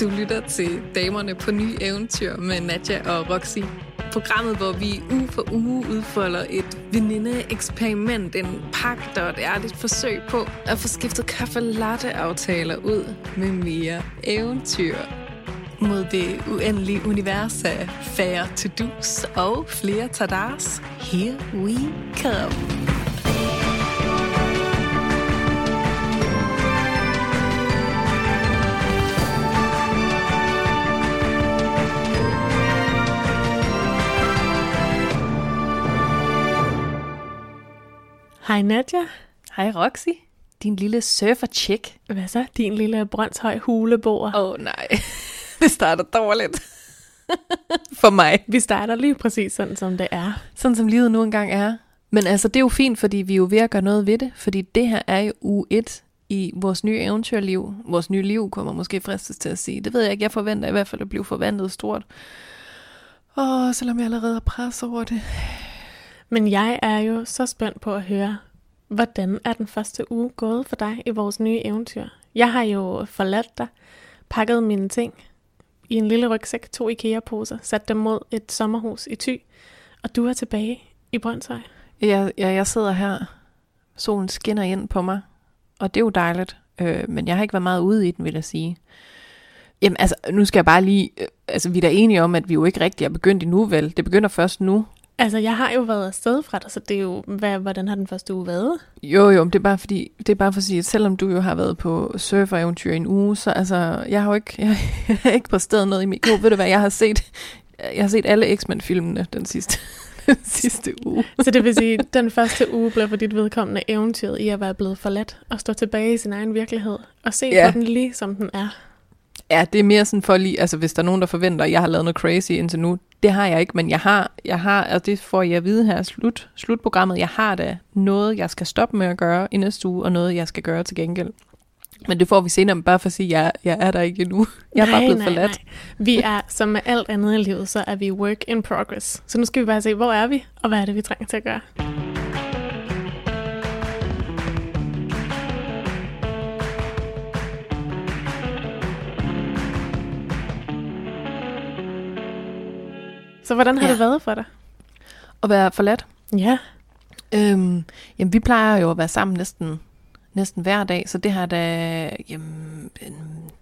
Du lytter til Damerne på Nye Eventyr med Nadja og Roxy. Programmet, hvor vi uge for uge udfolder et veninde-eksperiment, en pagt og et ærligt forsøg på at få skiftet kaffe latte aftaler ud med mere eventyr. Mod det uendelige univers af færre to-dos og flere tadars. Here we come. Hej Nadja. Hej Roxy, din lille surfer-chick. Hvad så? Din lille Brøndshøj huleboer. Åh oh, nej, det starter dårligt. For mig. Vi starter lige præcis sådan, som det er. Sådan som livet nu engang er. Men altså, det er jo fint, fordi vi er jo ved at gøre noget ved det. Fordi det her er jo uge 1 i vores nye eventyrliv. Vores nye liv kommer måske fristes til at sige. Det ved jeg ikke. Jeg forventer i hvert fald at blive forvandlet stort. Åh, selvom jeg allerede er presset over det. Men jeg er jo så spændt på at høre, hvordan er den første uge gået for dig i vores nye eventyr? Jeg har jo forladt dig, pakket mine ting i en lille rygsæk, to IKEA-poser, sat dem mod et sommerhus i Thy, og du er tilbage i Brøndshøj. Ja, ja, jeg sidder her. Solen skinner ind på mig, og det er jo dejligt. Øh, men jeg har ikke været meget ude i den, vil jeg sige. Jamen altså, nu skal jeg bare lige... Øh, altså, vi er da enige om, at vi jo ikke rigtig er begyndt endnu, vel? Det begynder først nu. Altså, jeg har jo været afsted fra dig, så det er jo, hvad, hvordan har den første uge været? Jo, jo, det er bare fordi, det er bare for at sige, at selvom du jo har været på surfer-eventyr i en uge, så altså, jeg har jo ikke, jeg, jeg har ikke præsteret noget i mit Jo, ved du hvad, jeg har set, jeg har set alle X-Men-filmene den sidste, den sidste uge. Så det vil sige, at den første uge blev for dit vedkommende eventyret i at være blevet forladt og stå tilbage i sin egen virkelighed og se ja. på den lige som den er. Ja, det er mere sådan for lige, altså hvis der er nogen, der forventer, at jeg har lavet noget crazy indtil nu, det har jeg ikke, men jeg har, jeg har, altså det får jeg at vide her slut, slutprogrammet, jeg har da noget, jeg skal stoppe med at gøre i næste uge, og noget, jeg skal gøre til gengæld. Men det får vi senere, bare for at sige, at jeg, jeg er der ikke endnu. Jeg er nej, bare blevet nej, forladt. Nej. Vi er, som med alt andet i livet, så er vi work in progress. Så nu skal vi bare se, hvor er vi, og hvad er det, vi trænger til at gøre. Så hvordan har ja. det været for dig? At være forladt? Ja. Øhm, jamen, vi plejer jo at være sammen næsten, næsten hver dag, så det har da... Jamen,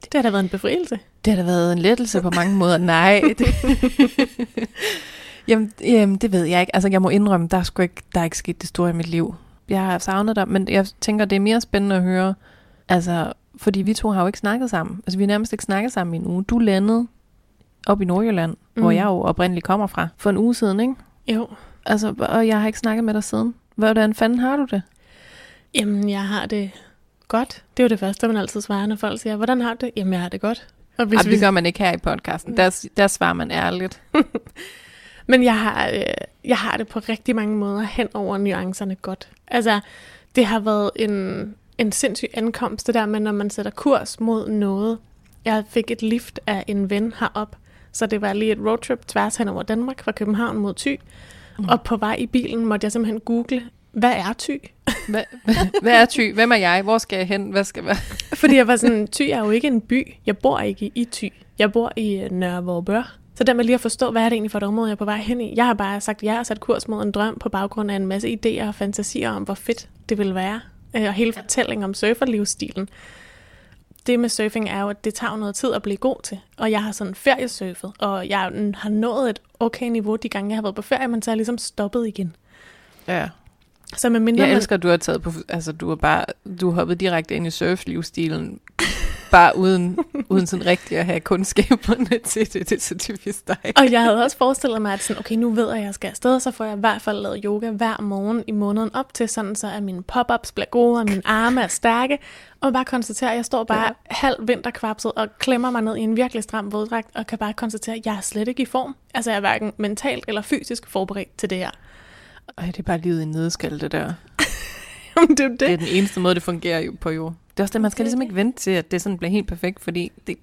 det har da været en befrielse. Det har da været en lettelse på mange måder. Nej. Det, jamen, jamen, det ved jeg ikke. Altså, jeg må indrømme, der er, sgu ikke, der er ikke sket det store i mit liv. Jeg har savnet dig, men jeg tænker, det er mere spændende at høre, altså, fordi vi to har jo ikke snakket sammen. Altså, vi har nærmest ikke snakket sammen i en uge. Du landede op i Nordjylland, mm. hvor jeg jo oprindeligt kommer fra, for en uge siden, ikke? Jo. Altså, og jeg har ikke snakket med dig siden. Hvordan fanden har du det? Jamen, jeg har det godt. Det er jo det første, man altid svarer, når folk siger, hvordan har du det? Jamen, jeg har det godt. Og hvis Jamen, vi... det gør man ikke her i podcasten. Der, der svarer man ærligt. Men jeg har, øh, jeg har det på rigtig mange måder hen over nuancerne godt. Altså, det har været en, en sindssyg ankomst, det der med, når man sætter kurs mod noget. Jeg fik et lift af en ven herop, så det var lige et roadtrip tværs hen over Danmark fra København mod Thy. Mm. Og på vej i bilen måtte jeg simpelthen google, hvad er Thy? Hvad, hvad er Thy? Hvem er jeg? Hvor skal jeg hen? Hvad skal være? Fordi jeg var sådan, Thy er jo ikke en by. Jeg bor ikke i Thy. Jeg bor i øh, Nørre. Så der med lige at forstå, hvad er det egentlig for et område, jeg er på vej hen i. Jeg har bare sagt ja og sat kurs mod en drøm på baggrund af en masse idéer og fantasier om, hvor fedt det vil være. Øh, og hele fortællingen om surferlivsstilen det med surfing er jo, at det tager noget tid at blive god til. Og jeg har sådan feriesurfet, og jeg har nået et okay niveau de gange, jeg har været på ferie, men så er jeg ligesom stoppet igen. Ja. Så med mindre jeg elsker, at du har taget på, altså du har bare, du har hoppet direkte ind i surflivsstilen, bare uden, uden sådan rigtig at have kundskaberne til det, det, så typisk dig. Og jeg havde også forestillet mig, at sådan, okay, nu ved jeg, at jeg skal afsted, så får jeg i hvert fald lavet yoga hver morgen i måneden op til, sådan så at mine pop-ups bliver gode, og mine arme er stærke, og bare konstatere, at jeg står bare ja. halv vinterkvapset og klemmer mig ned i en virkelig stram våddragt, og kan bare konstatere, at jeg er slet ikke i form. Altså jeg er hverken mentalt eller fysisk forberedt til det her. Ej, det er bare livet i en nødskal, det der. Det, er det. det er den eneste måde, det fungerer på jord. Det er også det, man skal ligesom ikke vente til, at det sådan bliver helt perfekt, fordi det,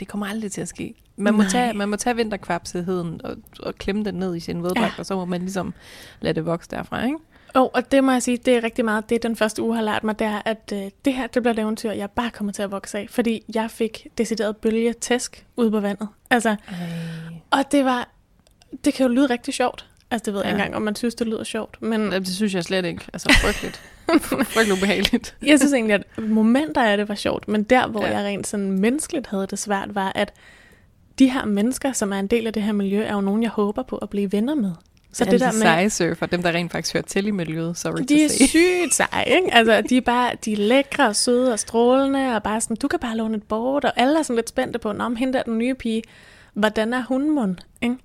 det kommer aldrig til at ske. Man må, tage, man må tage vinterkvapsigheden og, og klemme den ned i sin våddragt, ja. og så må man ligesom lade det vokse derfra, ikke? Oh, og det må jeg sige, det er rigtig meget det, den første uge har lært mig, det er, at øh, det her, det bliver et eventyr, jeg bare kommer til at vokse af, fordi jeg fik decideret bølgetæsk ude på vandet. Altså, Ej. og det var, det kan jo lyde rigtig sjovt. Altså, det ved jeg Ja. ikke engang, om man synes, det lyder sjovt, men Jamen, Det synes jeg slet ikke. Altså, frygteligt. frygteligt ubehageligt. jeg synes egentlig, at momenter af det var sjovt, men der, hvor Ja. ja. jeg rent sådan menneskeligt havde det svært, var, at de her mennesker, som er en del af det her miljø, er jo nogen, jeg håber på at blive venner med. Så det der med... seje surfer, dem der rent faktisk hører til i miljøet, sorry De er sygt seje, ikke? Altså, de er bare de er lækre og søde og strålende, og bare sådan, du kan bare låne et board, og alle er sådan lidt spændte på, om hende der den nye pige, hvordan er hun mund, ikke?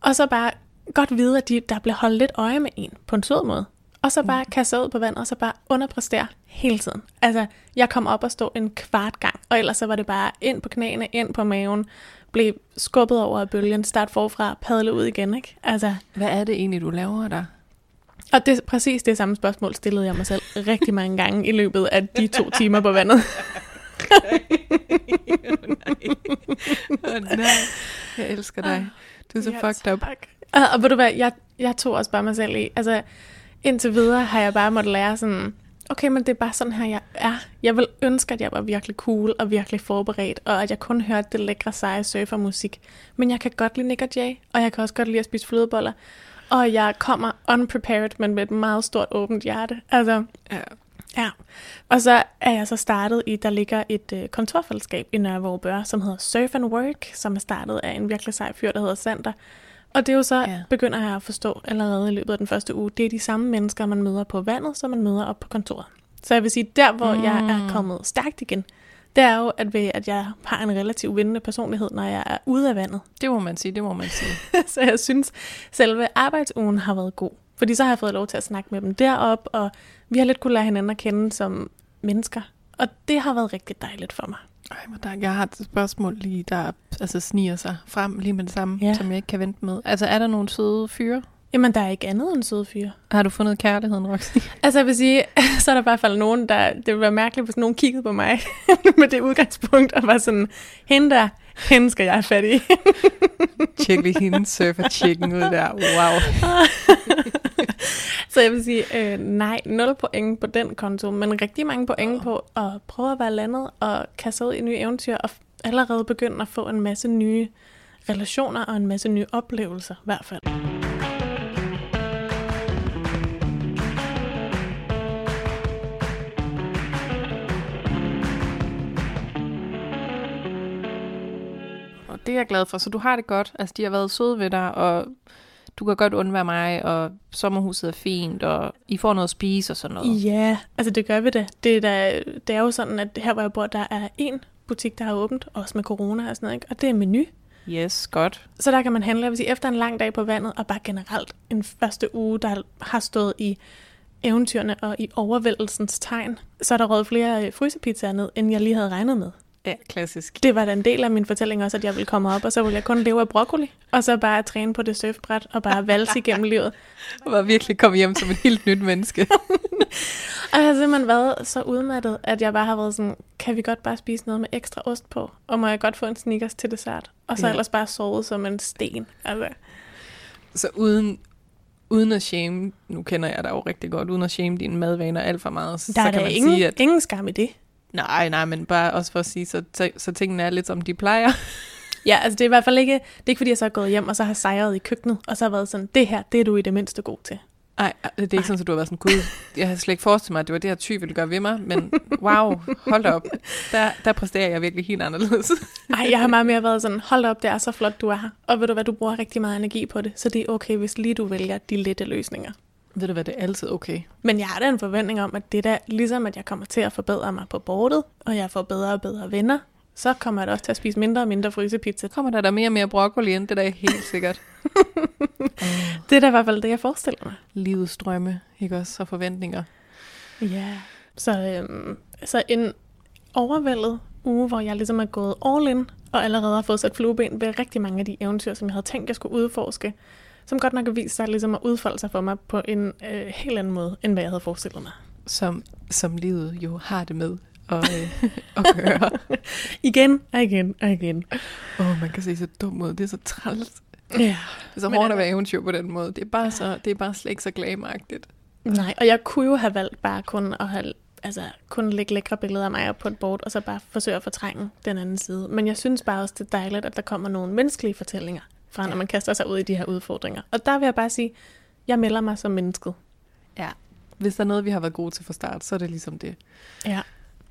Og så bare godt vide, at de, der bliver holdt lidt øje med en på en sød måde. Og så bare kaste ud på vandet, og så bare underpræstere hele tiden. Altså, jeg kom op og stod en kvart gang, og ellers så var det bare ind på knæene, ind på maven, blev skubbet over af bølgen, start forfra, padle ud igen, ikke? Altså, Hvad er det egentlig, du laver der? og det, præcis det samme spørgsmål stillede jeg mig selv rigtig mange gange i løbet af de to timer på vandet. oh, nej. Jeg elsker dig. Du er så Ja, fucked up. tak. Og, og ved du hvad, jeg, jeg tog også bare mig selv i. Altså, indtil videre har jeg bare måttet lære sådan, okay, men det er bare sådan her, jeg er. Jeg vil ønske, at jeg var virkelig cool og virkelig forberedt, og at jeg kun hørte det lækre, seje surfermusik. Men jeg kan godt lide Nick og Jay, og jeg kan også godt lide at spise flødeboller. Og jeg kommer unprepared, men med et meget stort åbent hjerte. Altså, Ja. Ja, og så er jeg så startet i, der ligger et øh, kontorfællesskab i Nørre Bør, som hedder Surf and Work, som er startet af en virkelig sej fyr, der hedder Sander. Og det er jo så, Ja. begynder jeg at forstå allerede i løbet af den første uge, det er de samme mennesker, man møder på vandet, som man møder op på kontoret. Så jeg vil sige, der hvor mm. jeg er kommet stærkt igen, det er jo, at, ved, at jeg har en relativt vindende personlighed, når jeg er ude af vandet. Det må man sige, det må man sige. så jeg synes, selve arbejdsugen har været god. Fordi så har jeg fået lov til at snakke med dem derop, og vi har lidt kunne lære hinanden at kende som mennesker. Og det har været rigtig dejligt for mig. Ej, men der, jeg har et spørgsmål lige, der altså, sniger sig frem lige med det samme, Ja. som jeg ikke kan vente med. Altså, er der nogle søde fyre? Jamen, der er ikke andet end søde fyre. Har du fundet kærligheden, Roxy? Altså, jeg vil sige, så er der i hvert fald nogen, der... Det ville være mærkeligt, hvis nogen kiggede på mig med det udgangspunkt, og var sådan, hende der, hende skal jeg have fat i. Tjek lige hende surfer chicken ud der. Wow. Så jeg vil sige, øh, nej, 0 point på den konto, men rigtig mange point på at prøve at være landet og kaste ud i nye eventyr og allerede begynde at få en masse nye relationer og en masse nye oplevelser i hvert fald. Det er jeg glad for. Så du har det godt. Altså, de har været søde ved dig, og du kan godt undvære mig, og sommerhuset er fint, og I får noget at spise og sådan noget. Ja, altså det gør vi det. Det er, da, det er jo sådan, at her hvor jeg bor, der er en butik, der har åbent, også med corona og sådan noget, ikke? og det er menu. Yes, godt. Så der kan man handle, jeg vil sige, efter en lang dag på vandet, og bare generelt en første uge, der har stået i eventyrene og i overvældelsens tegn, så er der røget flere frysepizzaer ned, end jeg lige havde regnet med. Ja, klassisk. Det var da en del af min fortælling også, at jeg ville komme op, og så ville jeg kun leve af broccoli, og så bare træne på det surfbræt, og bare valse igennem livet. Jeg var virkelig kommet hjem som et helt nyt menneske. Og jeg har simpelthen været så udmattet, at jeg bare har været sådan, kan vi godt bare spise noget med ekstra ost på? Og må jeg godt få en Snickers til dessert? Og så Ja. ellers bare sovet som en sten. Altså, Så uden, uden at shame, nu kender jeg dig jo rigtig godt, uden at shame dine madvaner alt for meget, så der er kan man ingen, sige, at ingen skam i det. Nej, nej, men bare også for at sige, så, så, så tingene er lidt som de plejer. Ja, altså det er i hvert fald ikke, det er ikke fordi, jeg så er gået hjem, og så har sejret i køkkenet, og så har været sådan, det her, det er du i det mindste god til. Nej, det er ikke sådan, at du har været sådan, gud, jeg havde slet ikke forestillet mig, at det var det her type ville gøre ved mig, men wow, hold op. Der, der præsterer jeg virkelig helt anderledes. Ej, jeg har meget mere været sådan, hold op, det er så flot, du er her. Og ved du hvad, du bruger rigtig meget energi på det, så det er okay, hvis lige du vælger de lette løsninger. Ved du hvad, det er altid okay. Men jeg har da en forventning om, at det der, ligesom at jeg kommer til at forbedre mig på bordet, og jeg får bedre og bedre venner, så kommer jeg da også til at spise mindre og mindre frysepizza. Kommer der da mere og mere broccoli ind, det der er helt sikkert. Det er da i hvert fald det, jeg forestiller mig. Livets drømme, ikke også, og forventninger. Ja. Så, øhm, så en overvældet uge, hvor jeg ligesom er gået all in, og allerede har fået sat flueben ved rigtig mange af de eventyr, som jeg havde tænkt, jeg skulle udforske, som godt nok har vist sig ligesom at udfolde sig for mig på en øh, helt anden måde, end hvad jeg havde forestillet mig. Som, som livet jo har det med at, øh, at gøre. Igen og igen og igen. Åh, oh, man kan se så dum ud. Det er så træls. Ja. Det er så hårdt at altså- være eventyr på den måde. Det er bare, så, det er bare slet ikke så glamagtigt. Nej, og jeg kunne jo have valgt bare kun at have, altså, kun lægge lækre billeder af mig op på et board, og så bare forsøge at fortrænge den anden side. Men jeg synes bare også, det er dejligt, at der kommer nogle menneskelige fortællinger fra, når Ja. man kaster sig ud i de her udfordringer. Og der vil jeg bare sige, jeg melder mig som mennesket. Ja. Hvis der er noget, vi har været gode til fra start, så er det ligesom det. Ja.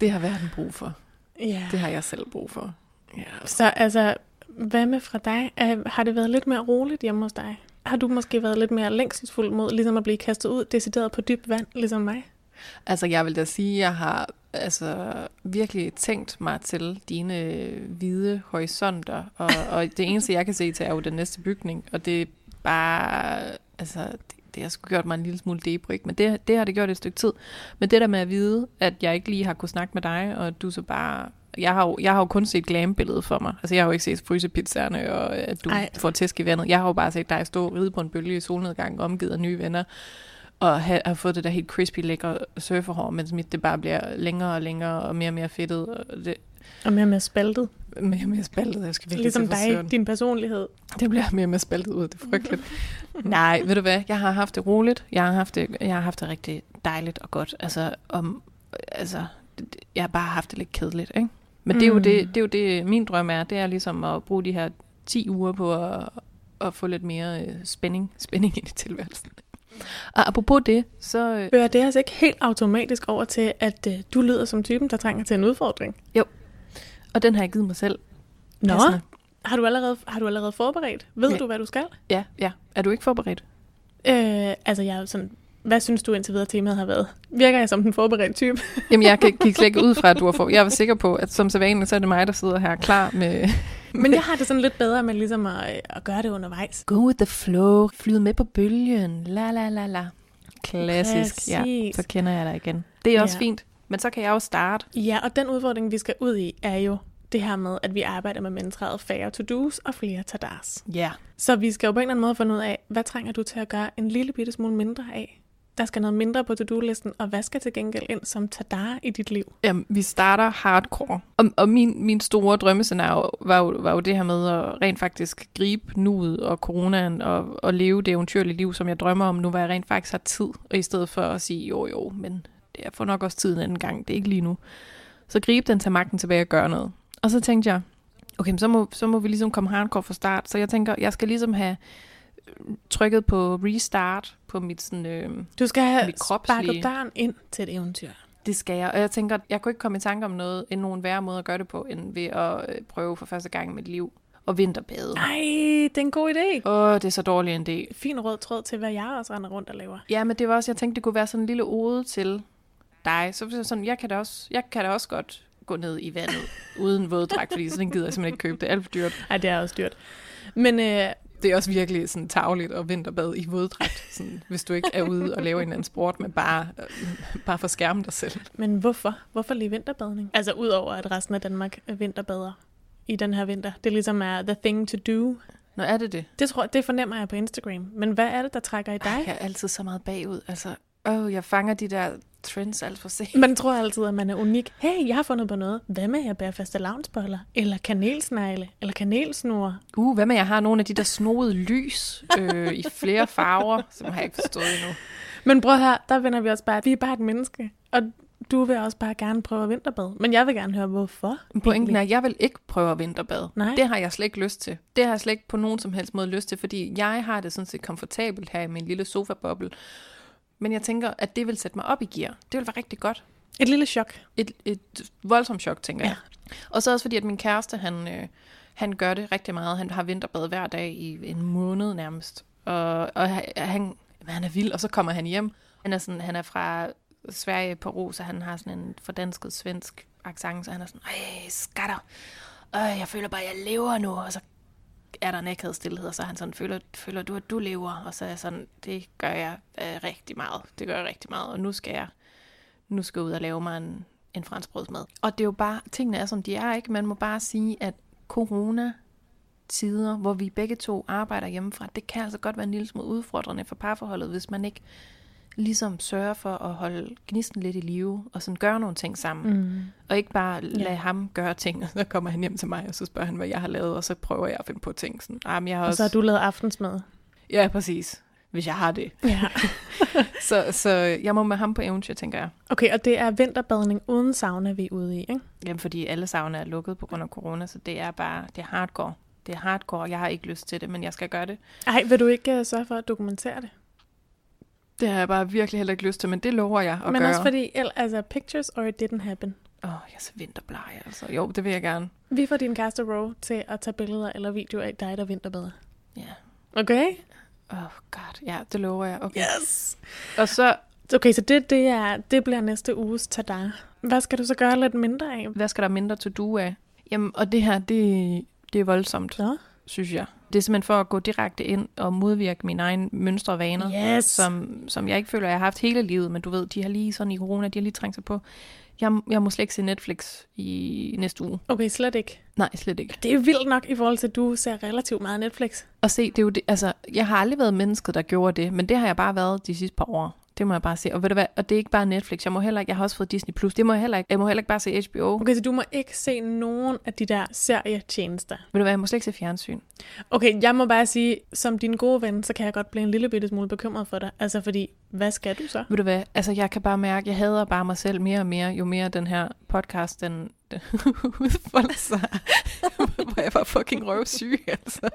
Det har verden brug for. ja. Det har jeg selv brug for. Ja. Så altså, hvad med fra dig? Har det været lidt mere roligt hjemme hos dig? Har du måske været lidt mere længselsfuld mod ligesom at blive kastet ud, decideret på dybt vand, ligesom mig? Altså, jeg vil da sige, at jeg har altså, virkelig tænkt mig til dine hvide horisonter, og, og det eneste, jeg kan se til, er jo den næste bygning, og det er bare, altså, det, det har sgu gjort mig en lille smule debrik, men det, det har det gjort et stykke tid. Men det der med at vide, at jeg ikke lige har kunnet snakke med dig, og du så bare... Jeg har, jo, jeg har jo kun set glam-billedet for mig. Altså, jeg har jo ikke set frysepizzaerne, og at du. Ej. får tæsk i vandet. Jeg har jo bare set dig stå og ride på en bølge i solnedgang, omgivet af nye venner og have, have fået det der helt crispy, lækre surferhår, mens mit det bare bliver længere og længere og mere og mere fedtet. Og det, Og mere med spaltet. mere og mere spaltet. Jeg skal virkelig Ligesom dig, din personlighed. Det bliver mere og mere spaltet ud. Det er frygteligt. Nej, ved du hvad? Jeg har haft det roligt. Jeg har haft det, jeg har haft det rigtig dejligt og godt. Altså, om, altså jeg har bare haft det lidt kedeligt, ikke? Men det er, jo Mm. det, det er jo det, min drøm er. Det er ligesom at bruge de her 10 uger på at, at få lidt mere øh, spænding, spænding ind i tilværelsen. Og apropos det, så... øh, Fører det altså ikke helt automatisk over til, at øh, du lyder som typen, der trænger til en udfordring? Og den har jeg givet mig selv. Nå, Passende. har du allerede, har du allerede forberedt? Ved Ja. du, hvad du skal? Ja, ja. Er du ikke forberedt? Øh, altså, jeg er jo sådan, hvad synes du indtil videre temaet har været? Virker jeg som den forberedte type? Jamen, jeg gik gik slet ikke ud fra, at du var for... Jeg var sikker på, at som sædvanligt, så er det mig, der sidder her klar med... Men jeg har det sådan lidt bedre med ligesom at, at gøre det undervejs. Go with the flow. Flyde med på bølgen. La la la la. Klassisk. Ja, Præcis. så kender jeg dig igen. Det er også Ja. fint. Men så kan jeg jo starte. Ja, og den udfordring, vi skal ud i, er jo det her med, at vi arbejder med mentræet færre to-dos og flere tadars. Ja. Så vi skal jo på en eller anden måde finde ud af, hvad trænger du til at gøre en lille bitte smule mindre af? Der skal noget mindre på to-do-listen, og hvad skal til gengæld ind som tadar i dit liv? Jamen, vi starter hardcore. Og, og min, min store drømmescenario var jo, var jo det her med at rent faktisk gribe nuet og coronaen og, og leve det eventyrlige liv, som jeg drømmer om nu, hvor jeg rent faktisk har tid. Og i stedet for at sige, jo jo, men jeg får nok også tid en anden gang, det er ikke lige nu. Så gribe den, tage magten tilbage og gøre noget. Og så tænkte jeg, okay, så må, så må vi ligesom komme hardcore fra start. Så jeg tænker, jeg skal ligesom have trykket på restart på mit sådan... Øh, Du skal have Mit kropslige- døren ind til et eventyr. det skal jeg. Og jeg tænker, jeg kunne ikke komme i tanke om noget, end nogen værre måde at gøre det på, end ved at øh, prøve for første gang i mit liv og vinterbade. Ej, det er en god idé. Åh, det er så dårlig en idé. Fin rød tråd til, hvad jeg også render rundt og laver. Ja, men det var også, jeg tænkte, det kunne være sådan en lille ode til dig. Så sådan, jeg kan da også, jeg kan da også godt gå ned i vandet uden våddragt, fordi sådan en gider jeg simpelthen ikke købe. Det er alt for dyrt. Ej, det er også dyrt. Men øh, Det er også virkelig sådan tavligt at vinterbade i våddragt, sådan, hvis du ikke er ude og lave en eller anden sport, men bare, øh, bare for skærme dig selv. Men hvorfor? Hvorfor lige vinterbadning? Altså udover at resten af Danmark øh, vinterbader i den her vinter. Det ligesom er the thing to do. Nå, er det det? Det, tror, det fornemmer jeg på Instagram. Men hvad er det, der trækker i Ej, dig? jeg er altid så meget bagud. Altså, åh, jeg fanger de der trends alt for sent. Man tror altid, at man er unik. Hey, jeg har fundet på noget. Hvad med at bære faste lavnsboller? Eller kanelsnegle? Eller kanelsnore? Uh, hvad med, jeg har nogle af de der snoede lys øh, i flere farver, som har jeg ikke forstået endnu. Men prøv her, der vender vi også bare, vi er bare et menneske. Og du vil også bare gerne prøve at vinterbade. Men jeg vil gerne høre, hvorfor. Pointen er, at jeg vil ikke prøve at vinterbade. Nej. Det har jeg slet ikke lyst til. Det har jeg slet ikke på nogen som helst måde lyst til, fordi jeg har det sådan set komfortabelt her i min lille sofa-boble. Men jeg tænker, at det vil sætte mig op i gear. Det vil være rigtig godt. Et lille chok. Et, et voldsomt chok, tænker Ja. jeg. Og så også fordi, at min kæreste, han, øh, han gør det rigtig meget. Han har vinterbad hver dag i en måned nærmest. Og, og han, han, er vild, og så kommer han hjem. Han er, sådan, han er fra Sverige, Peru, så han har sådan en fordansket svensk accent, så han er sådan, ej, skatter. Øh, jeg føler bare, at jeg lever nu. Og så er der en akavet stillhed, og så er han sådan, føler, føler du, at du lever? Og så er jeg sådan, det gør jeg øh, rigtig meget. Det gør jeg rigtig meget, og nu skal jeg, nu skal jeg ud og lave mig en, en franskbrødsmad. Og det er jo bare, tingene er som de er, ikke? Man må bare sige, at corona tider, hvor vi begge to arbejder hjemmefra, det kan altså godt være en lille smule udfordrende for parforholdet, hvis man ikke ligesom sørger for at holde gnisten lidt i live, og sådan gøre nogle ting sammen. Mm. Og ikke bare lade Ja. ham gøre ting, og så kommer han hjem til mig, og så spørger han, hvad jeg har lavet, og så prøver jeg at finde på ting. Sådan, ah, jeg har Og også... så har du lavet aftensmad. Ja, præcis. hvis jeg har det. Ja. Så, så jeg må med ham på eventyr, tænker jeg. Okay, og det er vinterbadning uden sauna, vi er ude i, ikke? Jamen, fordi alle sauna er lukket på grund af corona, så det er bare, det er hardcore. Det er hardcore. Jeg har ikke lyst til det, men jeg skal gøre det. Ej, vil du ikke uh, sørge for at dokumentere det? Det har jeg bare virkelig heller ikke lyst til, men det lover jeg at Men gøre. også fordi, altså, pictures or it didn't happen. Åh, oh, jeg er så vinterbleg, altså. Jo, det vil jeg gerne. Vi får din kæreste Ro til at tage billeder eller videoer af dig, der vinterbader. Ja. Okay? Åh, oh, god. Ja, det lover jeg. Okay. Yes! Og så, Okay, så det, det, er, det bliver næste uges tada. Hvad skal du så gøre lidt mindre af? hvad skal der mindre to do af? Jamen, og det her, det, det er voldsomt, Nå? synes jeg. Det er simpelthen for at gå direkte ind og modvirke mine egne mønstre og vaner. Yes! som, som jeg ikke føler, jeg har haft hele livet, men du ved, de har lige sådan i corona, de har lige trængt sig på. Jeg, jeg må slet ikke se Netflix i næste uge. Okay, slet ikke. Nej, slet ikke. Det er vildt nok i forhold til, at du ser relativt meget Netflix. Og se, det er jo det, altså, jeg har aldrig været mennesket, der gjorde det, men det har jeg bare været de sidste par år. Det må jeg bare se. Og ved du hvad, og det er ikke bare Netflix. Jeg må heller ikke, jeg har også fået Disney+. Plus. Det må jeg heller ikke. Jeg må heller ikke bare se HBO. Okay, så du må ikke se nogen af de der serietjenester. Ved du hvad, jeg må slet ikke se fjernsyn. Okay, jeg må bare sige, som din gode ven, så kan jeg godt blive en lille bitte smule bekymret for dig. Altså fordi, hvad skal du så? Ved du hvad, altså jeg kan bare mærke, jeg hader bare mig selv mere og mere, jo mere den her podcast, den, den udfolder sig. Hvor jeg var fucking røvsyg, altså.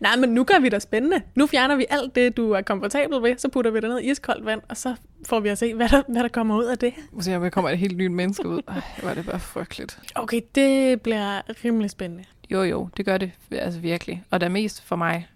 Nej, men nu gør vi det spændende. Nu fjerner vi alt det, du er komfortabel ved, så putter vi det ned i iskoldt vand, og så får vi at se, hvad der, hvad der kommer ud af det. Så jeg kommer et helt nyt menneske ud. Ej, er det bare frygteligt. Okay, det bliver rimelig spændende. Jo, jo, det gør det altså virkelig. Og det er mest for mig.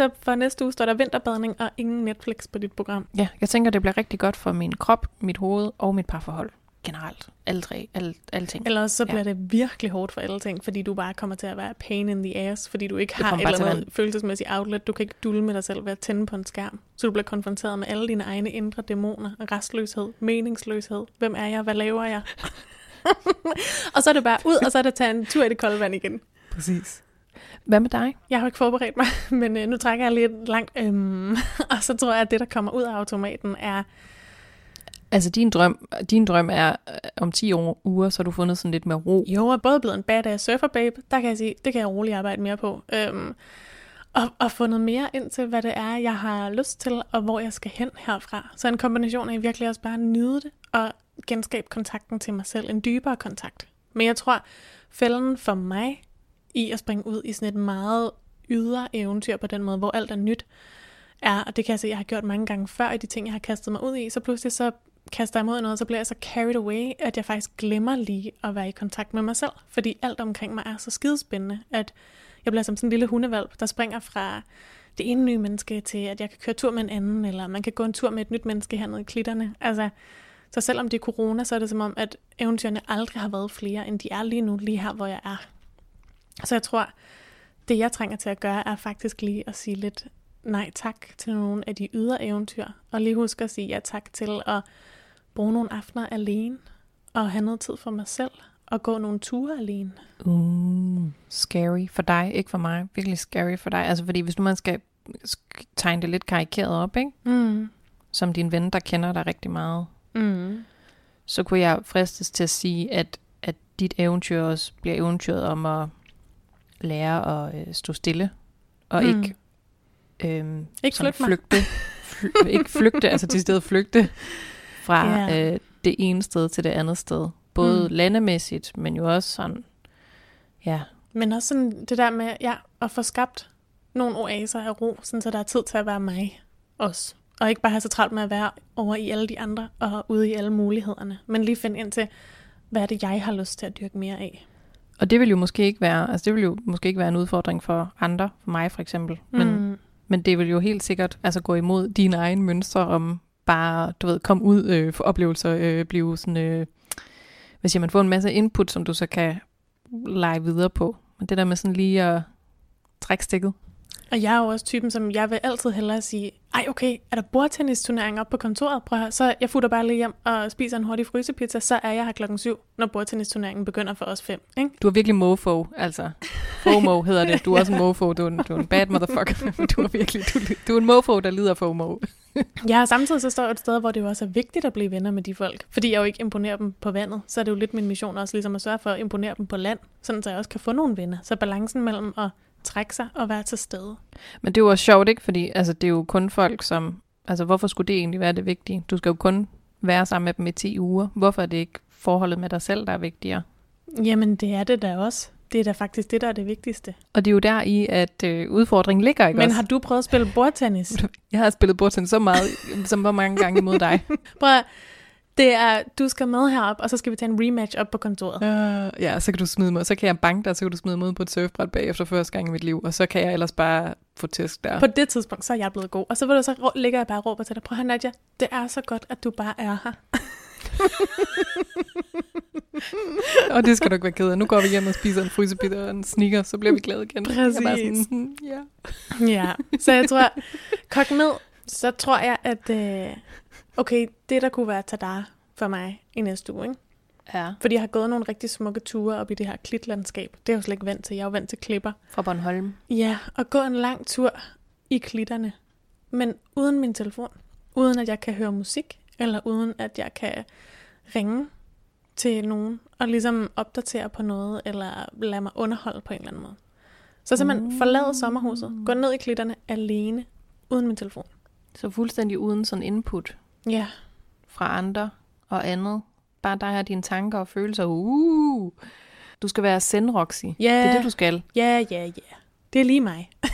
Så for næste uge står der vinterbadning og ingen Netflix på dit program. Ja, jeg tænker, det bliver rigtig godt for min krop, mit hoved og mit parforhold. Generelt. Alle tre. Alle, alle ting. Ellers så Ja. bliver det virkelig hårdt for alle ting, fordi du bare kommer til at være pain in the ass, fordi du ikke har et eller andet følelsesmæssigt outlet. Du kan ikke dulme med dig selv ved at tænde på en skærm. Så du bliver konfronteret med alle dine egne indre dæmoner, restløshed, meningsløshed. Hvem er jeg? Hvad laver jeg? og så er det bare ud, og så er det at tage en tur i det kolde vand igen. Præcis. Hvad med dig? Jeg har jo ikke forberedt mig, men øh, nu trækker jeg lidt langt. Øhm, og så tror jeg, at det, der kommer ud af automaten, er... Altså, din drøm, din drøm er, øh, om 10 år, uger, så har du fundet sådan lidt mere ro. Jo, jeg er både blevet en badass surfer babe, der kan jeg sige, det kan jeg roligt arbejde mere på. Øhm, og, og fundet mere ind til, hvad det er, jeg har lyst til, og hvor jeg skal hen herfra. Så en kombination af virkelig også bare at nyde det, og genskabe kontakten til mig selv, en dybere kontakt. Men jeg tror, fælden for mig i at springe ud i sådan et meget ydre eventyr på den måde, hvor alt er nyt, er, og det kan jeg se, jeg har gjort mange gange før i de ting, jeg har kastet mig ud i, så pludselig så kaster jeg mod noget, så bliver jeg så carried away, at jeg faktisk glemmer lige at være i kontakt med mig selv, fordi alt omkring mig er så skidespændende, at jeg bliver som sådan en lille hundevalp, der springer fra det ene nye menneske til, at jeg kan køre tur med en anden, eller man kan gå en tur med et nyt menneske hernede i klitterne. Altså, så selvom det er corona, så er det som om, at eventyrene aldrig har været flere, end de er lige nu, lige her, hvor jeg er. Så jeg tror, det jeg trænger til at gøre, er faktisk lige at sige lidt nej tak til nogle af de ydre eventyr, og lige huske at sige ja tak til at bruge nogle aftener alene, og have noget tid for mig selv, og gå nogle ture alene. Uh, scary for dig, ikke for mig. Virkelig scary for dig. Altså, fordi hvis nu man skal sk- tegne det lidt karikeret op, ikke? Mm. som din ven, der kender dig rigtig meget, Mm. så kunne jeg fristes til at sige, at, at dit eventyr også bliver eventyret om at lære at øh, stå stille, og Mm. ikke, øhm, Ikke mig. flygte. Fly, ikke flygte, altså til stedet flygte fra Ja. øh, det ene sted til det andet sted. Både Mm. landemæssigt, men jo også sådan, ja, Men også sådan det der med ja, at få skabt nogle oaser af ro, sådan så der er tid til at være mig også. Og ikke bare have så travlt med at være over i alle de andre og ude i alle mulighederne, men lige finde ind til, hvad er det, jeg har lyst til at dyrke mere af. Og det vil jo måske ikke være, altså det vil jo måske ikke være en udfordring for andre, for mig for eksempel. Men, Mm. men det vil jo helt sikkert altså gå imod dine egne mønstre om bare, du ved, komme ud, øh, få oplevelser, øh, blive sådan, øh, hvad siger man, få en masse input, som du så kan lege videre på. Men det der med sådan lige at trække stikket. Og jeg er jo også typen, som jeg vil altid hellere sige, ej okay, er der bordtennisturnering op på kontoret? Prøv. Så jeg futter bare lige hjem og spiser en hurtig frysepizza, så er jeg her klokken syv, når bordtennisturneringen begynder for os fem. Ikke? Du er virkelig mofo, altså. FOMO hedder det. Du er også en mofo. Du er en, du er en bad motherfucker. Du er virkelig, du, du er en mofo, der lider FOMO. Ja, og samtidig så står jeg et sted, hvor det jo også er vigtigt at blive venner med de folk. Fordi jeg jo ikke imponerer dem på vandet, så er det jo lidt min mission også ligesom at sørge for at imponere dem på land, sådan så jeg også kan få nogle venner. Så balancen mellem at trække sig og være til stede. Men det er jo også sjovt, ikke? Fordi altså, det er jo kun folk, som... Altså, hvorfor skulle det egentlig være det vigtige? Du skal jo kun være sammen med dem i 10 uger. Hvorfor er det ikke forholdet med dig selv, der er vigtigere? Jamen, det er det da også. Det er da faktisk det, der er det vigtigste. Og det er jo der i, at øh, udfordringen ligger, ikke Men også? har du prøvet at spille bordtennis? Jeg har spillet bordtennis så meget, som hvor mange gange imod dig. Prøv at, det er, du skal med herop, og så skal vi tage en rematch op på kontoret. Uh, ja, så kan du smide mig. Så kan jeg banke dig, så kan du smide mig ud på et surfbræt bagefter første gang i mit liv. Og så kan jeg ellers bare få tæsk der. På det tidspunkt, så er jeg blevet god. Og så, vil du, så ligger jeg bare og råber til dig. Prøv at Nadia, det er så godt, at du bare er her. og det skal du ikke være ked af. Nu går vi hjem og spiser en frysebitter og en sneaker, så bliver vi glade igen. Jeg bare Præcis. sådan, "Hmm, ja. Ja, så jeg tror, kok ned, så tror jeg, at øh, okay, det der kunne være Tadar for mig i næste uge, ikke? ja. Fordi jeg har gået nogle rigtig smukke ture op i det her klitlandskab. Det er jeg jo slet ikke vant til. Jeg er jo vant til klipper. Fra Bornholm. Ja, og gå en lang tur i klitterne, men uden min telefon. Uden at jeg kan høre musik, eller uden at jeg kan ringe til nogen og ligesom opdatere på noget, eller lade mig underholde på en eller anden måde. Så simpelthen forlade sommerhuset, gå ned i klitterne alene, uden min telefon. Så fuldstændig uden sådan input Ja, fra andre og andet. Bare dig og dine tanker og følelser. Uh. Du skal være zen, Roxy. Ja. Det er det, du skal. ja, ja, ja. Det er lige mig.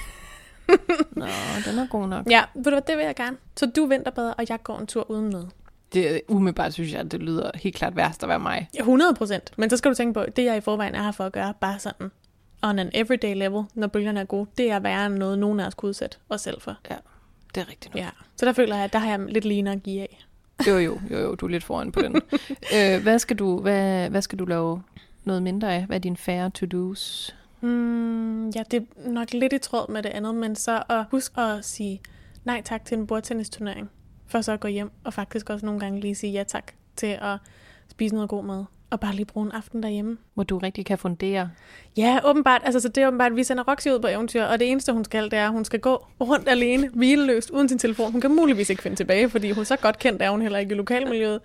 Nå, den er god nok. Ja, ved du hvad, det vil jeg gerne. Så du vinterbader, og jeg går en tur uden noget. Det, umiddelbart synes jeg, at det lyder helt klart værst at være mig. Ja, 100 procent. Men så skal du tænke på, det jeg i forvejen er her for at gøre, bare sådan on an everyday level, når bølgerne er gode, det er værre end noget, nogen af os kunne udsætte os selv for. Det er rigtigt nok. Ja. Så der føler jeg, at der har jeg lidt lige at give af. Jo, jo, jo, jo, du er lidt foran på den. øh, hvad, skal du, hvad, hvad skal du lave noget mindre af? Hvad er dine færre to-dos? Hmm, ja, det er nok lidt i tråd med det andet, men så at huske at sige nej tak til en bordtennisturnering, for så at gå hjem og faktisk også nogle gange lige sige ja tak til at spise noget god mad, og bare lige bruge en aften derhjemme. Hvor du rigtig kan fundere. Ja, åbenbart. Altså, så det er åbenbart, at vi sender Roxy ud på eventyr, og det eneste, hun skal, det er, at hun skal gå rundt alene, hvileløst, uden sin telefon. Hun kan muligvis ikke finde tilbage, fordi hun så godt kendt er hun heller ikke i lokalmiljøet.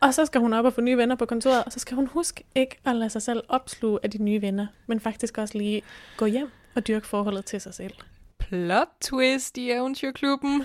Og så skal hun op og få nye venner på kontoret, og så skal hun huske ikke at lade sig selv opsluge af de nye venner, men faktisk også lige gå hjem og dyrke forholdet til sig selv. Plot twist i Eventyrklubben.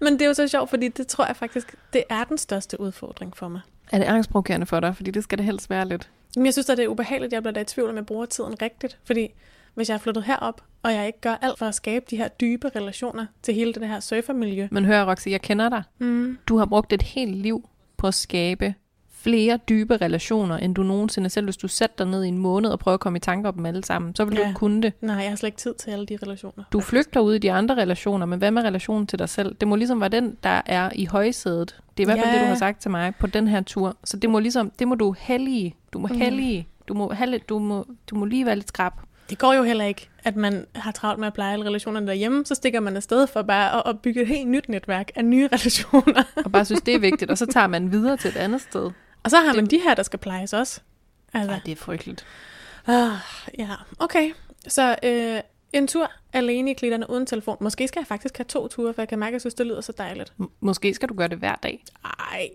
Men det er jo så sjovt, fordi det tror jeg faktisk, det er den største udfordring for mig. Er det angstprovokerende for dig? Fordi det skal det helst være lidt. Men jeg synes, at det er ubehageligt, at jeg bliver da i tvivl, om jeg bruger tiden rigtigt. Fordi hvis jeg er flyttet herop, og jeg ikke gør alt for at skabe de her dybe relationer til hele det her surfermiljø. Men hør, Roxy, jeg kender dig. Mm. Du har brugt et helt liv på at skabe flere dybe relationer, end du nogensinde selv. Hvis du sætter dig ned i en måned og prøver at komme i tanker om dem alle sammen, så vil du Ja. ikke kunne det. Nej, jeg har slet ikke tid til alle de relationer. Du flygter ud i de andre relationer, men hvad med relationen til dig selv? Det må ligesom være den, der er i højsædet. Det er i hvert fald Ja. det, du har sagt til mig på den her tur. Så det må ligesom, det må du hellige. Du må Mm. hellige. Du må, hellige. Du må, du må lige være lidt skrab. Det går jo heller ikke, at man har travlt med at pleje alle relationerne derhjemme, så stikker man afsted for bare at, at bygge et helt nyt netværk af nye relationer. Og bare synes, det er vigtigt. Og så tager man videre til et andet sted. Og så har man de her, der skal plejes også. Altså, Ej, det er frygteligt. ah, ja, okay. Så øh, en tur alene i klitterne uden telefon. Måske skal jeg faktisk have to ture, for jeg kan mærke, at jeg synes, det lyder så dejligt. M- Måske skal du gøre det hver dag. Ej,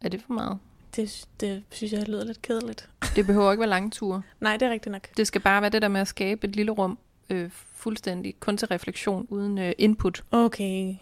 Er det for meget? det, det synes jeg lyder lidt kedeligt. Det behøver ikke være lange ture. Nej, det er rigtigt nok. Det skal bare være det der med at skabe et lille rum øh, fuldstændig kun til refleksion, uden øh, input. Okay.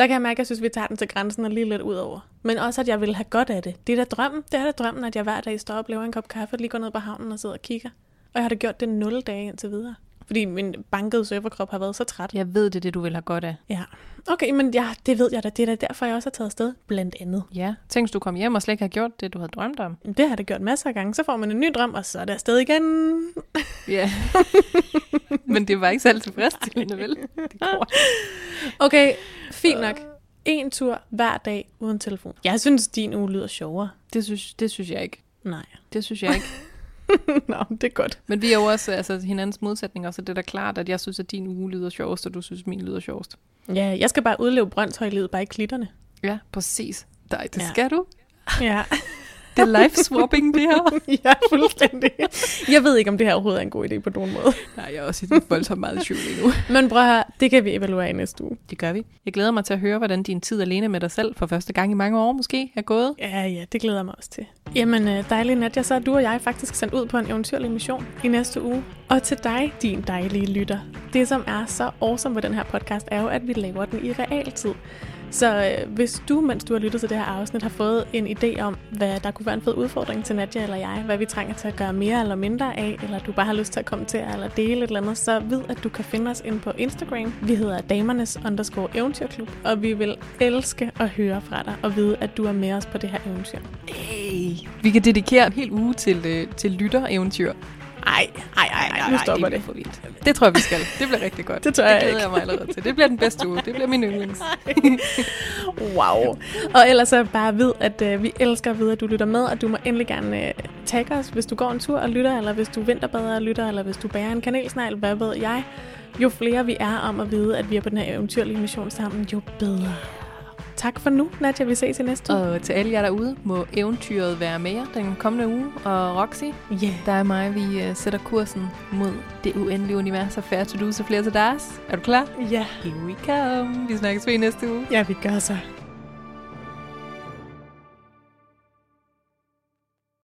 Der kan jeg mærke, at jeg synes, at vi tager den til grænsen og lige lidt ud over. Men også, at jeg vil have godt af det. Det er da drømmen. Det er da drømmen, at jeg hver dag står op, laver en kop kaffe, lige går ned på havnen og sidder og kigger. Og jeg har da gjort det nul dage indtil videre. Fordi min bankede surferkrop har været så træt. Jeg ved, det er det, du vil have godt af. Ja. Okay, men ja, det ved jeg da. Det er da derfor, jeg også har taget afsted, blandt andet. Ja. Tænk, hvis du kom hjem og slet ikke har gjort det, du havde drømt om. Det har da gjort masser af gange. Så får man en ny drøm, og så er det afsted igen. Ja. Men det var ikke særlig tilfredsstillende, vel? Det går. Okay, fint nok. En tur hver dag uden telefon. Jeg synes, din uge lyder sjovere. Det synes, det synes jeg ikke. Nej. Det synes jeg ikke. Nå, det er godt. Men vi er jo også altså, hinandens modsætninger, så det er da klart, at jeg synes, at din uge lyder sjovest, og du synes, at min lyder sjovest. Ja, jeg skal bare udleve Brøndshøj-livet, bare i klitterne. Ja, præcis. Nej, det Ja. skal du. Ja. Det er life-swapping, det her. ja, fuldstændig. Jeg ved ikke, om det her overhovedet er en god idé på nogen måde. Nej, jeg er også i voldsomt meget tvivl lige nu. Men prøv høre, det kan vi evaluere i næste uge. Det gør vi. Jeg glæder mig til at høre, hvordan din tid alene med dig selv for første gang i mange år måske er gået. Ja, ja, det glæder jeg mig også til. Jamen, øh, dejlig Nadia, så er du og jeg faktisk sendt ud på en eventyrlig mission i næste uge. Og til dig, din dejlige lytter. Det, som er så awesome ved den her podcast, er jo, at vi laver den i realtid. Så øh, hvis du, mens du har lyttet til det her afsnit, har fået en idé om, hvad der kunne være en fed udfordring til Nadia eller jeg, hvad vi trænger til at gøre mere eller mindre af, eller du bare har lyst til at kommentere eller dele et eller andet, så ved, at du kan finde os ind på Instagram. Vi hedder damernes underscore eventyrklub, og vi vil elske at høre fra dig og vide, at du er med os på det her eventyr. Hey. Vi kan dedikere en hel uge til, øh, til lyttereventyr. Ej, ej, ej, ej, nu stopper det. det. For vildt. Det tror jeg, vi skal. Det bliver rigtig godt. Det tror jeg det glæder jeg mig allerede til. Det bliver den bedste uge. Det bliver min yndlings. Wow. Og ellers så bare vid, at øh, vi elsker at vide, at du lytter med, og du må endelig gerne øh, tagge os, hvis du går en tur og lytter, eller hvis du vinterbader og lytter, eller hvis du bærer en kanelsnegl, hvad ved jeg. Jo flere vi er om at vide, at vi er på den her eventyrlige mission sammen, jo bedre. Tak for nu, Nadia. Vi ses i næste uge. Og til alle jer derude, må eventyret være med jer den kommende uge. Og Roxy, Yeah. der er mig, vi uh, sætter kursen mod det uendelige univers af Fair To Do, så flere til deres. Er du klar? Ja. Here we come. Vi snakkes ved i næste uge. Ja, vi gør så.